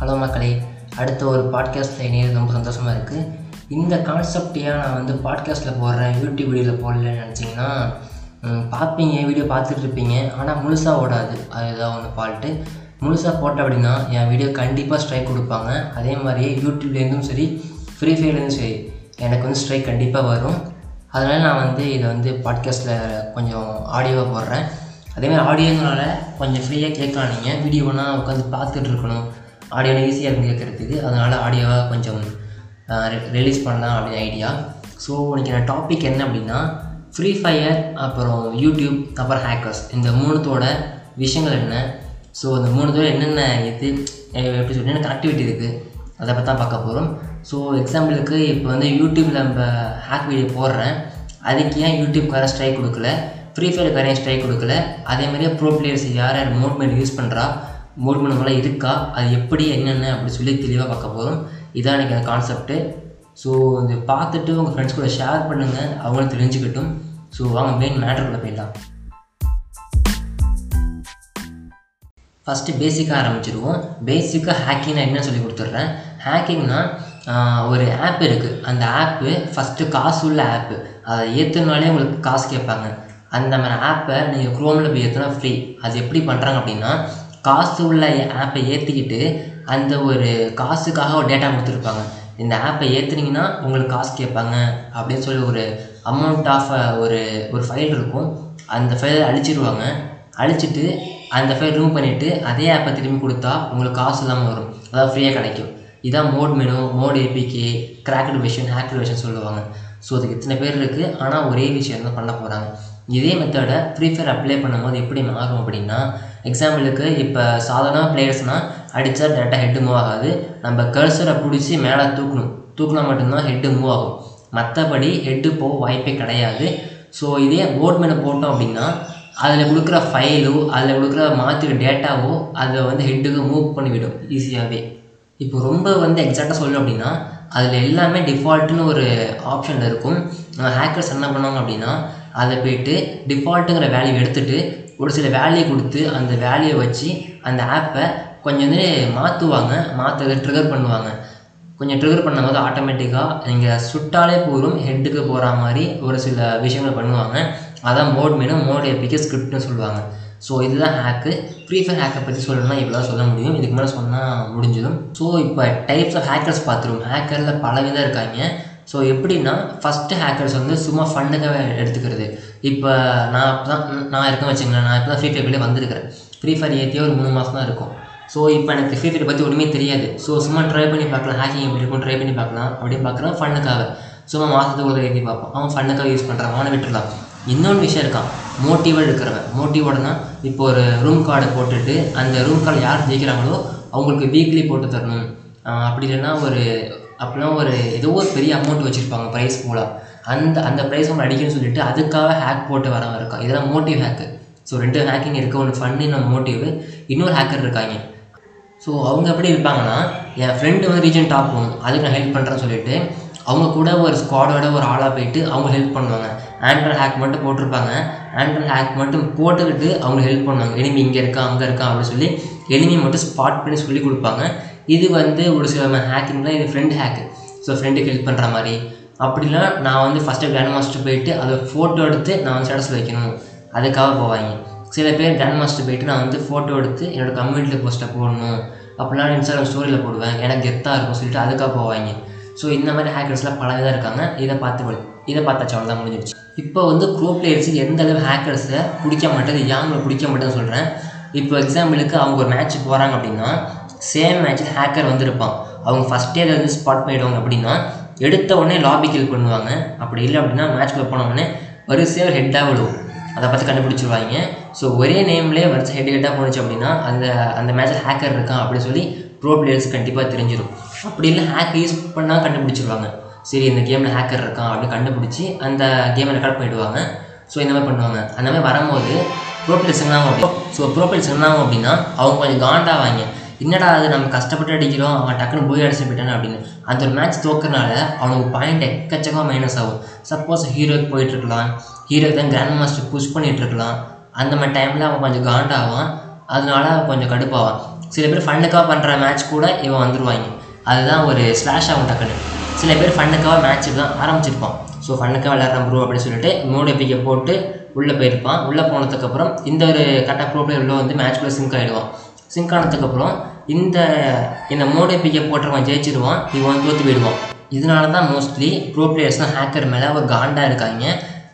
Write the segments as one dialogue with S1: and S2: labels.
S1: Hello மக்களே அடுத்த ஒரு பாட்காஸ்ட்டில் இணையது ரொம்ப சந்தோஷமாக இருக்குது இந்த கான்செப்டையாக நான் வந்து பாட்காஸ்ட்டில் போடுறேன் யூடியூப் வீடியோவில் போடலன்னு நினச்சிங்கன்னா பார்ப்பீங்க வீடியோ பார்த்துட்டு இருப்பீங்க. ஆனால் முழுசாக ஓடாது. அது ஏதாவது ஒன்று ஃபால்ட்டு முழுசாக போட்ட அப்படின்னா என் வீடியோ கண்டிப்பாக ஸ்ட்ரைக் கொடுப்பாங்க. அதே மாதிரியே யூடியூப்லேருந்தும் சரி ஃப்ரீ ஃபயர்லேருந்தும் சரி எனக்கு வந்து ஸ்ட்ரைக் கண்டிப்பாக வரும். அதனால் நான் வந்து இதை வந்து பாட்காஸ்ட்டில் கொஞ்சம் ஆடியோவாக போடுறேன். அதேமாதிரி ஆடியோனால கொஞ்சம் ஃப்ரீயாக கேட்கலாம் நீங்கள் வீடியோனால் உட்காந்து பார்த்துட்டு இருக்கணும். ஆடியோவில் ஈஸியாக இருக்கும் கேட்குறதுக்கு அதனால் ஆடியோவாக கொஞ்சம் ரிலீஸ் பண்ணலாம் அப்படின்னு ஐடியா ஸோ இன்றைக்கி நான் டாபிக் என்ன அப்படின்னா ஃப்ரீ ஃபயர் அப்புறம் யூடியூப் அப்புறம் ஹேக்கர்ஸ் இந்த மூணுத்தோட விஷயங்கள் என்ன? ஸோ இந்த மூணுத்தோட என்னென்ன இது எப்படி சொல்றது என்ன கனெக்டிவிட்டி இருக்குது அதை பற்றி தான் பார்க்க போகிறோம் ஸோ எக்ஸாம்பிளுக்கு இப்போ வந்து யூடியூப்பில் நம்ம ஹேக் வீடியோ போடுறேன். அதுக்கு ஏன் யூடியூப்காரன் ஸ்ட்ரைக் கொடுக்கல? ஃப்ரீ ஃபயர்காரன் ஸ்ட்ரைக் கொடுக்கல? அதே மாதிரியே ப்ரோ பிளேயர்ஸ் யார் யார் மோட்மெண்ட் யூஸ் பண்ணுறா மோட்மெண்ட் இருக்கா? அது எப்படி என்னென்ன அப்படின்னு சொல்லி தெளிவாக பார்க்க போகிறோம் இதான் எனக்கு அந்த கான்செப்ட்டு ஸோ இது பார்த்துட்டு உங்கள் ஃப்ரெண்ட்ஸ் கூட ஷேர் பண்ணுங்கள் அவங்களும் தெரிஞ்சுக்கட்டும். ஸோ வாங்க மெயின் மேட்டருக்குள்ளே போயிடலாம். ஃபஸ்ட்டு பேசிக்காக ஆரம்பிச்சிருவோம். பேசிக்காக ஹேக்கிங்னா என்னென்னு சொல்லி கொடுத்துட்றேன்? ஹேக்கிங்னா ஒரு ஆப் இருக்குது அந்த ஆப்பு ஃபஸ்ட்டு காசு உள்ள ஆப்பு அதை ஏற்றுனாலே உங்களுக்கு காசு கேட்பாங்க. அந்த மாதிரி ஆப்பை நீங்கள் க்ரோமில் போய் ஏற்றுனா ஃப்ரீ அது எப்படி பண்ணுறாங்க அப்படின்னா காசு உள்ள ஆப்பை ஏற்றிக்கிட்டு அந்த ஒரு காசுக்காக ஒரு டேட்டா கொடுத்துருப்பாங்க. இந்த ஆப்பை ஏற்றுனீங்கன்னா உங்களுக்கு காசு கேட்பாங்க அப்படின்னு சொல்லி ஒரு அமௌண்ட் ஆஃப் ஒரு ஒரு ஃபைல் இருக்கும். அந்த ஃபைலை அழிச்சிருவாங்க. அழிச்சிட்டு அந்த ஃபைல் ரிமூவ் பண்ணிவிட்டு அதே ஆப்பை திரும்பி கொடுத்தா உங்களுக்கு காசு இல்லாமல் வரும். அதாவது ஃப்ரீயாக கிடைக்கும். இதான் mod menu mod APK cracked version hacked version சொல்லுவாங்க. ஸோ அதுக்கு இத்தனை பேர் இருக்குது ஆனால் ஒரே விஷயம் தான் பண்ண போகிறாங்க இதே மெத்தடை ஃப்ரீ ஃபயர் அப்ளை பண்ணும்போது எப்படி மாறும் அப்படின்னா எக்ஸாம்பிளுக்கு இப்போ சாதாரண பிளேயர்ஸ்னால் அடித்தா டேரெக்டாக ஹெட்டு மூவ் ஆகாது. நம்ம கர்சரை பிடிச்சி மேலே தூக்கணும். தூக்கினா மட்டும்தான் ஹெட்டு மூவ் ஆகும். மற்றபடி ஹெட்டு போக வாய்ப்பே கிடையாது. ஸோ இதே போட்மேனை மேலே போட்டோம் அப்படின்னா அதில் கொடுக்குற ஃபைலோ அதில் கொடுக்குற மாற்றுற டேட்டாவோ அதை வந்து ஹெட்டுக்கு மூவ் பண்ணிவிடும். ஈஸியாகவே இப்போ ரொம்ப வந்து எக்ஸாக்டாக சொல்லணும் அப்படின்னா அதில் எல்லாமே டிஃபால்ட்டுன்னு ஒரு ஆப்ஷனில் இருக்கும். ஹேக்கர்ஸ் என்ன பண்ணுவாங்க அப்படின்னா அதை போயிட்டு டிஃபால்ட்டுங்கிற வேல்யூ எடுத்துகிட்டு ஒரு சில வேல்யூ கொடுத்து அந்த வேல்யூவை வச்சு அந்த ஆப்பை கொஞ்சம் வந்து மாற்றுவாங்க மாற்ற ட்ரிகர் பண்ணுவாங்க. கொஞ்சம் ட்ரிகர் பண்ணும்போது ஆட்டோமேட்டிக்காக நீங்கள் சுட்டாலே போதும் ஹெட்டுக்கு போகிற மாதிரி ஒரு சில விஷயங்கள் பண்ணுவாங்க. அதான் மோட் மெனு மோட் எப்பிக்கு ஸ்கிரிப்ட்னு சொல்லுவாங்க. ஸோ இதுதான் ஹேக்கு ஃப்ரீ ஃபயர் ஹேக்கை பற்றி சொல்லணும்னா இவ்வளோ சொல்ல முடியும். இதுக்கு மேலே சொன்னால் முடிஞ்சிடும். ஸோ இப்போ டைப்ஸ் ஆஃப் ஹேக்கர்ஸ் பார்த்துருவோம். ஹேக்கரில் பல விதம் இருக்காங்க. ஸோ எப்படின்னா ஃபஸ்ட்டு ஹேக்கர்ஸ் வந்து சும்மா ஃபண்டுக்காக எடுத்துக்கிறது. இப்போ நான் இப்போ தான் நான் இருக்கேன் வச்சுங்களேன் நான் இப்போ தான் ஃப்ரீ ஃபயர்லேயே வந்திருக்கிறேன். ஃப்ரீ ஃபயர் ஏற்றியே ஒரு மூணு மாதம் தான் இருக்கும். ஸோ இப்போ எனக்கு ஃப்ரீ ஃபயர் பற்றி ஒன்றுமே தெரியாது. ஸோ சும்மா ட்ரை பண்ணி பார்க்கலாம். ஹேக்கிங் எப்படி இருக்கும் ட்ரை பண்ணி பார்க்கலாம். அப்படின்னு பார்க்குறான் ஃபண்டுக்காக சும்மா மாதத்துக்கு ஒரு ஏற்றி பார்ப்போம் அவன் ஃபண்டுக்காக யூஸ் பண்ணுறான் அவனை விட்டுடலாம். இன்னொன்று விஷயம் இருக்கான். மோட்டிவாக இருக்கிறவன். மோட்டிவோடனா இப்போ ஒரு ரூம் கார்டு போட்டுட்டு அந்த ரூம் கார்டு யார் ஜெயிக்கிறாங்களோ அவங்களுக்கு வீக்லி போட்டு தரணும். அப்படி இல்லைன்னா ஒரு அப்படின்னா ஒரு ஏதோ ஒரு பெரிய அமௌண்ட் வச்சுருப்பாங்க ப்ரைஸ் போல. அந்த அந்த ப்ரைஸ் அவங்க அடிக்கணும்னு சொல்லிட்டு அதுக்காக ஹேக் போட்டு வரவன் இருக்கான் இதெல்லாம் மோட்டிவ் ஹேக்கு ஸோ ரெண்டு ஹேக்கிங் இருக்குது ஒன்று ஃபன்னு இன்னொரு மோட்டிவ் இன்னொரு ஹேக்கர் இருக்காங்க. ஸோ அவங்க எப்படி இருப்பாங்கன்னா என் ஃப்ரெண்டு வந்து ரீஜன் டாப் போகணும். அதுக்கு நான் ஹெல்ப் பண்ணுறேன்னு சொல்லிட்டு அவங்க கூட ஒரு ஸ்குவாடோட ஒரு ஆளாக போயிட்டு அவங்க ஹெல்ப் பண்ணுவாங்க. ஆண்ட்ராய்ட் ஹேக் மட்டும் போட்டிருப்பாங்க. ஆண்ட்ராய்ட் ஹேக் மட்டும் போட்டுக்கிட்டு அவங்க ஹெல்ப் பண்ணுவாங்க. எனிமி இங்கே இருக்கா அங்கே இருக்கா அப்படின்னு சொல்லி எனிமி மட்டும் ஸ்பாட் பண்ணி சொல்லி கொடுப்பாங்க. இது வந்து ஒரு சில ஹேக்கிங்கில் இது ஃப்ரெண்ட் ஹேக்கு ஸோ ஃப்ரெண்டுக்கு ஹெல்ப் பண்ணுற மாதிரி. அப்படிலாம் நான் வந்து ஃபஸ்ட்டு கிராண்ட் மாஸ்டர் போயிட்டு அதை ஃபோட்டோ எடுத்து நான் வந்து ஸ்டேட்டஸில் வைக்கணும். அதுக்காக போவாங்க. சில பேர் கிராண்ட் மாஸ்டர் போயிட்டு நான் வந்து ஃபோட்டோ எடுத்து என்னோடய கம்யூனிட்டியில் போஸ்ட்டை போடணும். அப்படிலாம் இன்ஸ்டாகிராம் ஸ்டோரியில் போடுவேன். எனக்கு கெத்தாக இருக்கும் சொல்லிட்டு அதுக்காக போவாங்க. ஸோ இந்த மாதிரி ஹேக்கர்ஸ்லாம் பல இதாக இருக்காங்க. இதை பார்த்து இதை பார்த்தாச்சு அவ்வளோதான் முடிஞ்சிடுச்சு. இப்போ வந்து க்ரோ பிளேயர்ஸுக்கு எந்த அளவு ஹேக்கர்ஸை பிடிக்க மாட்டேது யாங்களை பிடிக்க மாட்டேன்னு சொல்கிறேன் இப்போ எக்ஸாம்பிளுக்கு அவங்க ஒரு மேட்ச் போகிறாங்க அப்படின்னா சேம் மேட்ச்சில் ஹேக்கர் வந்திருப்பான். அவங்க ஃபஸ்ட்டே அதை வந்து ஸ்பாட் பண்ணிவிடுவாங்க அப்படின்னா எடுத்த உடனே லாபி கில் பண்ணுவாங்க. அப்படி இல்லை அப்படின்னா மேட்ச்க்குள்ள போன உடனே வரிசையாக ஒரு ஹெட்டாக விழுவும். அதை பார்த்து கண்டுபிடிச்சிருவாங்க. ஸோ ஒரே நேம்லேயே வரிசை ஹெட் ஹெட்டாக போணுச்சு அப்படின்னா அந்த அந்த மேட்ச்சில் ஹேக்கர் இருக்கான் அப்படின்னு சொல்லி ப்ரோ பிளேயர்ஸ் கண்டிப்பாக தெரிஞ்சிடும் அப்படி இல்லை ஹேக் யூஸ் பண்ணால் கண்டுபிடிச்சிருவாங்க. சரி இந்த கேமில் ஹேக்கர் இருக்கான் அப்படின்னு கண்டுபிடிச்சி அந்த கேமை ரெக்கார்ட் பண்ணிவிடுவாங்க ஸோ இந்த மாதிரி பண்ணுவாங்க. அந்த மாதிரி வரும்போது ப்ரோ பிளேயர்ஸ் இருந்தாங்க அப்படி ஸோ ப்ரோ பிளேயர்ஸ் இருந்தாங்க அப்படின்னா அவங்க கொஞ்சம் காண்டாவாங்க என்னடா அது நம்ம கஷ்டப்பட்டு அடிக்கிறோம் அவன் டக்குன்னு போய் அடிச்சு போயிட்டானே அப்படின்னு. அந்த ஒரு மேட்ச் தோக்கறனால அவனுக்கு பாயிண்ட் எக்கச்சக்கமாக மைனஸ் ஆகும். சப்போஸ் ஹீரோக்கு போயிட்டுருக்கலாம் ஹீரோக்கு தான் கிராண்ட் மாஸ்டர் புஷ் பண்ணிட்டு இருக்கலாம். அந்த மாதிரி டைமில் அவன் கொஞ்சம் காண்டாவான் அதனால கொஞ்சம் கடுப்பாவான். சில பேர் ஃபண்ணுக்காக பண்ணுற மேட்ச் கூட இவன் வந்துடுவாங்க அதுதான் ஒரு ஸ்லாஷ் ஆகும் டக்குன்னு. சில பேர் ஃபண்ணுக்காக மேட்ச்சுக்கு தான் ஆரம்பிச்சிருப்பான். ஸோ ஃபண்ணுக்காக விளையாடுறான் ப்ரோ அப்படின்னு சொல்லிட்டு மோடி பிக்கை போட்டு உள்ளே போயிருப்பான். உள்ளே போனதுக்கப்புறம் இந்த ஒரு கரெக்டாக ப்ரோ பிளேயர் உள்ள வந்து மேட்ச்குள்ளே சிங்க் ஆகிடுவான் சிங்க் ஆனதுக்கப்புறம் இந்த இந்த மோடை பிக்கை போட்டுருவான் ஜெயிச்சிருவான் இவன் தோற்று போயிடுவான். இதனால தான் மோஸ்ட்லி ப்ரோ பிளேயர்ஸ்லாம் ஹேக்கர் மேலே அவர் காண்டாக இருக்காங்க.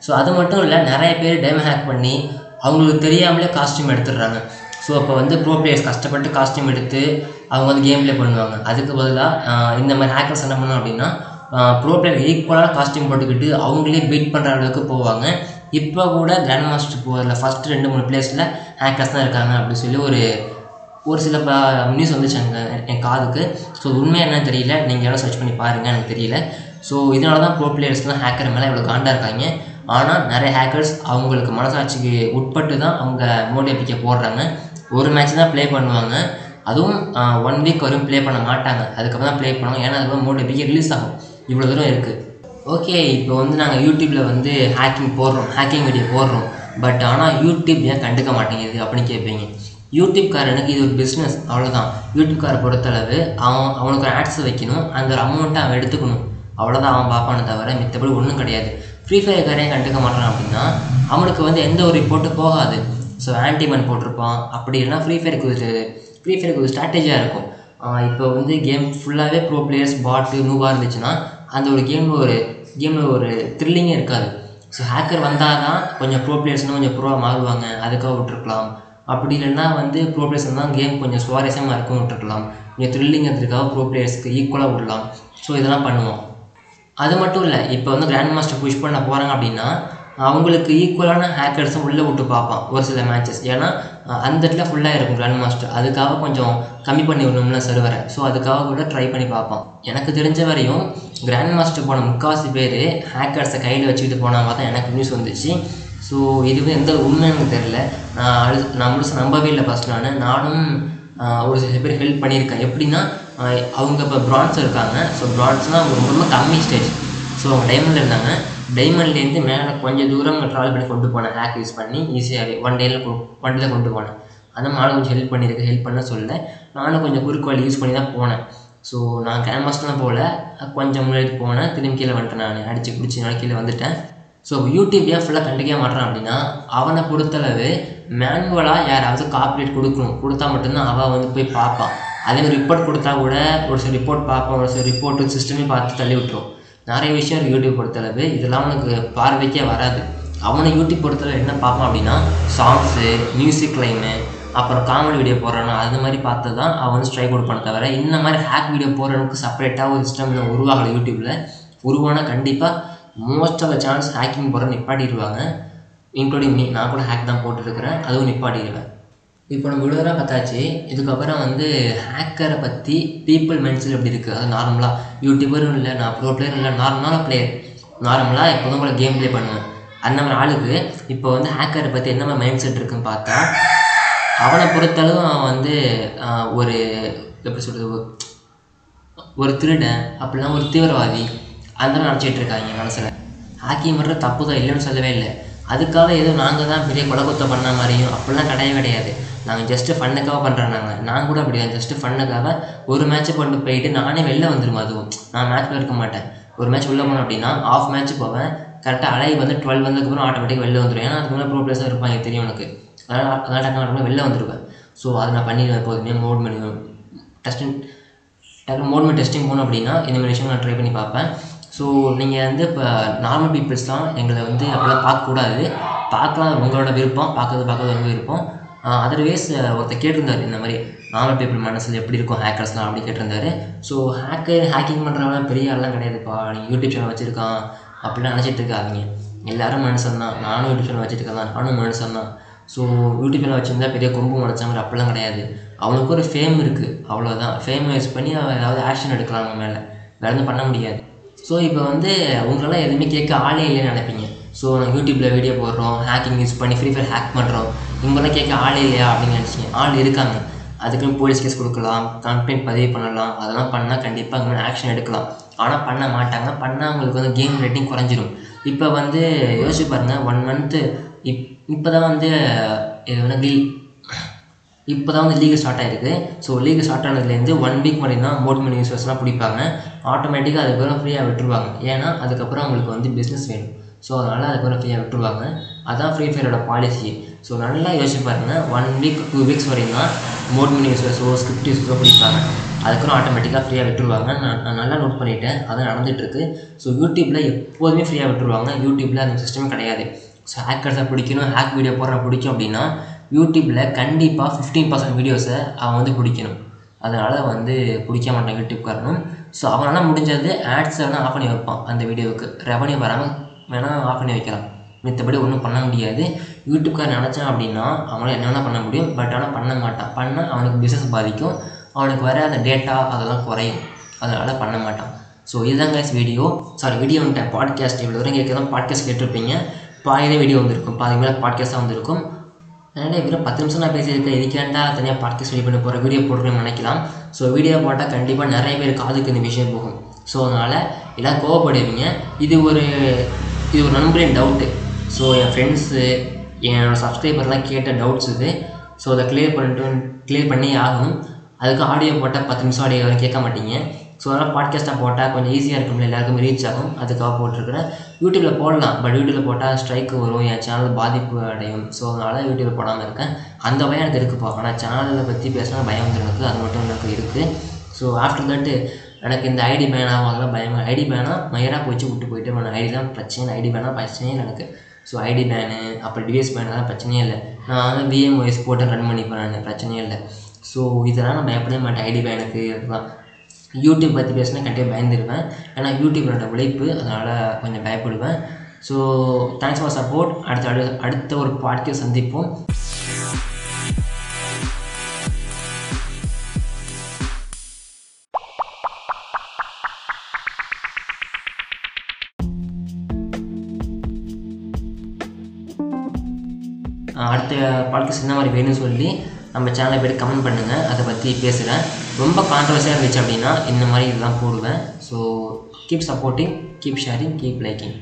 S1: ஸோ அது மட்டும் இல்லை நிறைய பேர் டேம் ஹேக் பண்ணி அவங்களுக்கு தெரியாமலே காஸ்டியூம் எடுத்துடுறாங்க. ஸோ அப்போ வந்து ப்ரோ பிளேயர்ஸ் கஷ்டப்பட்டு காஸ்டியூம் எடுத்து அவங்க வந்து கேம் ப்ளே பண்ணுவாங்க. அதுக்கு பதிலாக இந்த மாதிரி ஹேக்கர்ஸ் என்ன பண்ணோம் அப்படின்னா ப்ரோ பிளேயர் ஈக்குவலாக காஸ்டியூம் போட்டுக்கிட்டு அவங்களே பீட் பண்ணுற அளவுக்கு போவாங்க. இப்போ கூட கிராண்ட் மாஸ்டர் போகிறதுல ஃபஸ்ட்டு ரெண்டு மூணு பிளேஸில் ஹேக்கர்ஸ் தான் இருக்காங்க அப்படின்னு சொல்லி ஒரு ஒரு சில ப நியூஸ் வந்துச்சு அங்கே என் காதுக்கு. ஸோ உண்மை என்னன்னு தெரியல. நீங்கள் எவ்வளோ சர்ச் பண்ணி பாருங்கள் எனக்கு தெரியல. ஸோ இதனால தான் ப்ரோ பிளேயர்ஸ்லாம் ஹேக்கர் மேலே இவ்வளோ காண்டாக இருக்காங்க. ஆனால் நிறைய ஹேக்கர்ஸ் அவங்களுக்கு மனசாட்சிக்கு உட்பட்டு தான் அவங்க மோடி அப்பிக்க போடுறாங்க. ஒரு மேட்ச் தான் ப்ளே பண்ணுவாங்க. அதுவும் ஒன் வீக் வரையும் ப்ளே பண்ண மாட்டாங்க. அதுக்கப்புறம் தான் ப்ளே பண்ணுவாங்க. ஏன்னா அதுக்கப்புறம் மோடி அப்பிக்க ரிலீஸ் ஆகும். இவ்வளோ தூரம் இருக்குது ஓகே இப்போ வந்து நாங்கள் யூடியூப்பில் வந்து ஹேக்கிங் போடுறோம். ஹேக்கிங் வீடியோ போடுறோம். பட் ஆனால் யூடியூப் ஏன் கண்டுக்க மாட்டேங்குது அப்படின்னு கேட்பீங்க யூடியூப்காரனுக்கு இது ஒரு பிஸ்னஸ் அவ்வளோதான் யூடியூப்காரை பொறுத்தளவு அவன் அவனுக்கு ஒரு ஆட்ஸ் வைக்கணும். அந்த ஒரு அமௌண்ட்டை அவன் எடுத்துக்கணும். அவ்வளோதான் அவன் பார்ப்பானே தவிர மித்தபடி ஒன்றும் கிடையாது. ஃப்ரீ ஃபயர்காரையும் கண்டுக்க மாட்டான் அப்படின்னா அவனுக்கு வந்து எந்த ஒரு ரிப்போர்ட்டு போகாது. ஸோ ஆன்டிமன் போட்டிருப்பான். அப்படி இல்லைனா ஃப்ரீ ஃபயருக்கு ஒரு ஃப்ரீ ஃபயருக்கு ஒரு ஸ்ட்ராட்டஜியாக இருக்கும். இப்போ வந்து கேம் ஃபுல்லாகவே ப்ரோ பிளேயர்ஸ் பாட்டு நூவாக இருந்துச்சுன்னா அந்த ஒரு கேமில் ஒரு கேமில் ஒரு த்ரில்லிங்கே இருக்காது. ஸோ ஹேக்கர் வந்தால் தான் கொஞ்சம் ப்ரோ பிளேயர்ஸ்னால் கொஞ்சம் ப்ரோவாக மாறுவாங்க. அதுக்காக விட்டுருக்கலாம். அப்படி இல்லைன்னா வந்து ப்ரோ பிளேயர்ஸ் தான் கேம் கொஞ்சம் சுவாரஸ்யமாக இருக்கும் விட்டுருக்கலாம். கொஞ்சம் த்ரில்லிங் இருக்கிறதுக்காக ப்ரோ பிளேயர்ஸ்க்கு ஈக்குவலாக விடலாம். ஸோ இதெல்லாம் பண்ணுவோம். அது மட்டும் இல்லை இப்போ வந்து கிராண்ட் மாஸ்டர் புஷ் பண்ண போகிறாங்க அப்படின்னா அவங்களுக்கு ஈக்குவலான ஹேக்கர்ஸும் உள்ளே விட்டு பார்ப்பான் ஒரு சில மேட்சஸ் ஏன்னா அந்த இடத்துல ஃபுல்லாக இருக்கும் கிராண்ட் மாஸ்டர் அதுக்காக கொஞ்சம் கம்மி பண்ணி விடணும்ல சர்வரை ஸோ அதுக்காக கூட ட்ரை பண்ணி பார்ப்பான். எனக்கு தெரிஞ்ச வரையும் கிராண்ட் மாஸ்டர் போன முக்கால்வாசி பேர் ஹேக்கர்ஸை கையில் வச்சுக்கிட்டு போனாங்க தான் எனக்கு நியூஸ் வந்துச்சு. ஸோ இதுவே எந்த உண்மைன்னு எனக்கு தெரில நான் அழு நான் முழுசாக நம்பவே இல்லை ஃபஸ்ட் நான். நானும் ஒரு சில பேர் ஹெல்ப் பண்ணியிருக்கேன். எப்படின்னா அவங்க இப்போ ப்ரான்ஸ் இருக்காங்க. ஸோ ப்ரான்ஸ்னால் அவங்க ரொம்ப ரொம்ப கம்மி ஸ்டேஜ் ஸோ அவங்க டைமண்டில் இருந்தாங்க. டைமண்ட்லேருந்து மேலே கொஞ்சம் தூரம் ட்ராவல் பண்ணி கொண்டு போனேன். ஹேக் யூஸ் பண்ணி ஈஸியாகவே ஒன் டேயில் ஒன் டேல கொண்டு போனேன். அந்த மாதிரி கொஞ்சம் ஹெல்ப் பண்ணியிருக்கு ஹெல்ப் பண்ண சொல்ல. நானும் கொஞ்சம் குறுக்கு வழி யூஸ் பண்ணி தான் போனேன். ஸோ நான் கேன்வாஸ்லாம் போகல கொஞ்சம் முன்னாடி போனேன். திரும்பி கீழே வந்துட்டேன் நான். அடித்து பிடிச்சி நான் கீழே வந்துட்டேன். ஸோ யூடியூப் ஏன் ஃபுல்லாக கண்டுக்கவே மாட்டான் அப்படின்னா அவனை பொறுத்தளவு மேனுவலாக யாராவது காப்பரேட் கொடுக்கணும். கொடுத்தா மட்டும்தான் அவன் வந்து போய் பார்ப்பான். அதே மாதிரி ரிப்போர்ட் கொடுத்தா கூட ஒரு சில ரிப்போர்ட் பார்ப்பான். ஒரு சில ரிப்போர்ட்டு சிஸ்டமே பார்த்து தள்ளி விட்டுரும். நிறைய விஷயம் யூடியூப் பொறுத்தளவு. இதெல்லாம் அவனுக்கு பார்வைக்கே வராது. அவனை யூடியூப் பொறுத்தளவு என்ன பார்ப்பான் அப்படின்னா சாங்ஸு மியூசிக் லைனு அப்புறம் காமெடி வீடியோ போடுறானா அது மாதிரி பார்த்து தான் அவன் வந்து ஸ்ட்ரைக் கொடுப்பான தவிர இந்த மாதிரி ஹேக் வீடியோ போடுறவனுக்கு செப்பரேட்டாக ஒரு சிஸ்டம் உருவாகலை யூடியூப்பில் உருவானால் கண்டிப்பாக most of the chance hacking போகிற நிப்பாட்டிடுவாங்க. இன்க்ளூடிங் மீ நான் கூட ஹேக் தான் போட்டுருக்கிறேன். அதுவும் நிப்பாட்டிடுவேன். இப்போ நம்ம இவ்வளோ பார்த்தாச்சு. இதுக்கப்புறம் வந்து ஹேக்கரை பற்றி பீப்புள் மென்சில் எப்படி இருக்குது அது நார்மலாக யூடியூபரும் இல்லை நான் ப்ரோ பிளேயரும் இல்லை நார்மலான பிளேயர் நார்மலாக எப்போதும் கூட கேம் ப்ளே பண்ணுவேன். அந்த மாதிரி ஆளுக்கு இப்போ வந்து ஹேக்கரை பற்றி என்ன மாதிரி மைண்ட் செட் இருக்குன்னு பார்த்தா அவனை பொறுத்தளவு அவன் வந்து ஒரு எப்படி சொல்கிறது ஒரு திருடன் அப்படிலாம் ஒரு தீவிரவாதி. அந்த மாதிரி நினச்சிட்டு இருக்காங்க மனசில். ஹாக்கி மட்டும் தப்பு தான் இல்லைன்னு சொல்லவே இல்லை. அதுக்காக ஏதோ நாங்கள் தான் பெரிய குலகுத்தம் பண்ண மாதிரியும் அப்படிலாம் கிடையவே கிடையாது. நாங்கள் ஜஸ்ட்டு ஃபண்ணுக்காக பண்ணுறோம் நாங்கள் நான் கூட அப்படி தான். ஜஸ்ட்டு ஃபண்ணுக்காக ஒரு மேட்ச்சை கொண்டு போயிட்டு நானே வெளில வந்துடும் அதுவும் நான் மேட்ச்சில் இருக்க மாட்டேன். ஒரு மேட்ச் உள்ளே போனேன் அப்படின்னா ஆஃப் மேட்ச் போவேன். கரெக்டாக அலை வந்து டுவெல் வந்ததுக்கப்புறம் ஆட்டோமேட்டிக் வெளில வந்துடும் ஏன்னா அதுக்கு முன்னாடி ப்ரோ பிளேஸாக இருப்பாங்க தெரியும் எனக்கு அதனால் அதனால் டக்குனு டக்குனு வெளில வந்துடுவேன் ஸோ அதை நான் பண்ணிடுவேன் எப்போதுமே. மோட் பண்ணி டெஸ்டிங் டக்குனு மோட் பண்ணி டெஸ்டிங் போகணும் அப்படின்னா இந்த மாதிரி விஷயம் நான் ட்ரை பண்ணி பார்ப்பேன். ஸோ நீங்கள் வந்து இப்போ நார்மல் பீப்புள்ஸ்லாம் எங்களை வந்து அப்படிலாம் பார்க்கக்கூடாது. பார்க்கலாம் உங்களோட விருப்பம் பார்க்கறது பார்க்கறது உங்கள் விருப்பம். அதர்வைஸ் ஒருத்தர் கேட்டிருந்தார் இந்த மாதிரி நார்மல் பீப்புள் மனசில் எப்படி இருக்கும் ஹேக்கர்ஸ்லாம் அப்படி கேட்டிருந்தாரு. ஸோ ஹேக்கர் ஹேக்கிங் பண்ணுறவங்க பெரிய ஆள்லாம் கிடையாதுப்பா. நீங்கள் யூடியூப் சேனல் வச்சுருக்கான் அப்படிலாம் நினச்சிட்டு இருக்காதிங்க. எல்லாரும் மனுஷன் தான். நானும் யூடியூப் சேனல் வச்சுருக்கேன் தான் நானும் மனுஷன் தான். ஸோ யூடியூப் சேனல் வச்சுருந்தா பெரிய கொம்பு முளைச்ச மாதிரி அப்படிலாம் கிடையாது. அவனுக்கு ஒரு ஃபேம் இருக்குது அவ்வளோதான் ஃபேம் யூஸ் பண்ணி அவன் ஏதாவது ஆக்ஷன் எடுக்கலாம் அவங்க மேலே. வேறு எதுவும் பண்ண முடியாது. ஸோ இப்போ வந்து உங்களெல்லாம் எதுவுமே கேட்க ஆளே இல்லைன்னு நினைப்பீங்க. ஸோ நாங்கள் யூடியூப்பில் வீடியோ போடுறோம் ஹேக்கிங் யூஸ் பண்ணி ஃப்ரீ ஃபயர் ஹேக் பண்ணுறோம் இவங்களாம் கேட்க ஆளே இல்லையா அப்படின்னு நினச்சிங்க. ஆள் இருக்காங்க. அதுக்குன்னு போலீஸ் கேஸ் கொடுக்கலாம் கம்ப்ளைண்ட் பதிவு பண்ணலாம். அதெல்லாம் பண்ணால் கண்டிப்பாக அவங்க ஆக்ஷன் எடுக்கலாம். ஆனால் பண்ண மாட்டாங்க. பண்ணால் அவங்களுக்கு வந்து கேம் ரேட்டிங் குறைஞ்சிரும். இப்போ வந்து யோசிச்சு பாருங்கள் ஒன் மந்த்து இப் இப்போ தான் வந்து இது வந்து கில் இப்போ தான் வந்து லீக் ஸ்டார்ட் ஆயிருக்கு. ஸோ லீக் ஸ்டார்ட் ஆனதுலேருந்து ஒன் வீக் மட்டும் தான் மோட் மணி யூசர்ஸ்லாம் பிடிப்பாங்க. ஆட்டோமேட்டிக்காக அதுக்கப்புறம் ஃப்ரீயாக விட்டுருவாங்க. ஏன்னா அதுக்கப்புறம் அவங்களுக்கு வந்து பிஸ்னஸ் வேணும். ஸோ அதனால் அதுக்கப்புறம் ஃப்ரீயாக விட்டுருவாங்க. அதான் ஃப்ரீ ஃபயரோட பாலிசி ஸோ நல்லா யோசிச்சு பாருங்கள் ஒன் வீக் டூ வீக்ஸ் வரையும் தான் மோட் மணி யூசர்ஸோ ஸ்கிரிப்ட் யூஸர்ஸோ பிடிப்பாங்க. அதுக்கப்புறம் ஆட்டோமேட்டிக்காக ஃப்ரீயாக விட்டுருவாங்க. நான் நான் நல்லா நோட் பண்ணிட்டேன். அது நடந்துகிட்ருக்கு ஸோ யூடியூப்பில் எப்போதுமே ஃப்ரீயாக விட்டுருவாங்க. யூடியூப்பில் அந்த சிஸ்டமே கிடையாது. ஸோ ஹேக்கர்ஸை பிடிக்கணும். ஹேக் வீடியோ போடுற பிடிக்கும் அப்படின்னா யூடியூப்பில் கண்டிப்பாக ஃபிஃப்டீன் பர்சன்ட் வீடியோஸை அவன் வந்து பிடிக்கணும். அதனால் வந்து பிடிக்க மாட்டான் யூடியூப்காரனும். ஸோ அவனால் முடிஞ்சது ஆட்ஸை வேணால் ஆஃப் பண்ணி வைப்பான் அந்த வீடியோவுக்கு ரெவன்யூ வராமல் வேணால் ஆஃப் பண்ணி வைக்கலாம். மித்தபடி ஒன்றும் பண்ண முடியாது. யூடியூப்கார் நினச்சான் அப்படின்னா அவனால் என்ன வேணால் பண்ண முடியும்? பட் ஆனால் பண்ண மாட்டான். பண்ணால் அவனுக்கு பிஸ்னஸ் பாதிக்கும். அவனுக்கு வர அந்த டேட்டா அதெல்லாம் குறையும். அதனால் பண்ண மாட்டான். ஸோ இதுதான் கேஸ் வீடியோ சாரி வீடியோ வந்துட்டேன். பாட்காஸ்ட் இவ்வளோ தூரம் கேட்க தான் பாட்காஸ்ட் கேட்டிருப்பீங்க பாதிதான் வீடியோ வந்திருக்கும். பாதி மேலே பாட்காஸ்ட்டாக வந்திருக்கும். அதனால் வெறும் பத்து நிமிஷம் நான் பேசியிருக்கேன் இதுக்கேண்டா தனியாக பார்த்து ரெடி பண்ணி போகிற வீடியோ போடுறேன்னு நினைக்கலாம். ஸோ வீடியோ போட்டால் கண்டிப்பாக நிறைய பேர் காதுக்கு இந்த விஷயம் போகும். ஸோ அதனால் எல்லாம் கோவப்படுவீங்க. இது ஒரு இது ஒரு நண்பரின் டவுட்டு ஸோ என் ஃப்ரெண்ட்ஸு என்னோடய சப்ஸ்கிரைபர்லாம் கேட்ட டவுட்ஸ் இது. ஸோ அதை கிளியர் பண்ணிட்டு கிளியர் பண்ணி ஆகணும். அதுக்கு ஆடியோ போட்டால் பத்து நிமிஷம் ஆடியோ வரை கேட்க மாட்டீங்க. ஸோ அதனால் பாட்காஸ்ட்டாக போட்டால் கொஞ்சம் ஈஸியாக இருக்கும்ல எல்லாருக்குமே ரீச் ஆகும். அதுக்காக போட்டிருக்கிறேன். யூடியூப்பில் போடலாம் பட் யூடியூப்பில் போட்டால் ஸ்ட்ரைக்கு வரும் என் சேனல் பாதிப்பு அடையும். ஸோ அதனால் யூடியூப்பில் போடாமல் இருக்கேன். அந்த பயம் எனக்கு இருக்குப்பா ஆனால் சேனலில் பற்றி பேசினா பயம் வந்து எனக்கு அது மட்டும் எனக்கு இருக்குது ஸோ ஆஃப்டர் தட்டு எனக்கு இந்த ஐடி பேனாக அதெல்லாம் பயம் ஐடி பேனாக மயராக போச்சு விட்டு போயிட்டு நான் ஐடி தான் பிரச்சனை ஐடி பேனாக பிரச்சனையே இல்லை எனக்கு. ஸோ ஐடி பேனு அப்புறம் டிவிஎஸ் பேனெல்லாம் பிரச்சனையே இல்லை. நான் வந்து விஎம்ஒஎஸ் போட்டு ரன் பண்ணிப்பேன் நான் பிரச்சனையே இல்லை. ஸோ இதெல்லாம் நான் பயப்படவே மாட்டேன். ஐடி பேனுக்கு இதெல்லாம் யூடியூப் பற்றி பேசினா கண்டிப்பாக பயந்துருவேன். ஏன்னா யூடியூபோட உழைப்பு. அதனால் கொஞ்சம் பயப்படுவேன். ஸோ தேங்க்ஸ் ஃபார் சப்போர்ட் அடுத்த அடு அடுத்த ஒரு பாட்காஸ்ட் சந்திப்போம். அடுத்த பாட்காஸ்ட் என்ன மாதிரி வேணும்னு சொல்லி நம்ம சேனலை போய்ட்டு கமெண்ட் பண்ணுங்கள் அதை பற்றி பேசுகிறேன் ரொம்ப கான்ட்ரவர்சியாக இருந்துச்சு அப்படின்னா இந்த மாதிரி இதெல்லாம் போடுவேன் so keep supporting keep sharing keep liking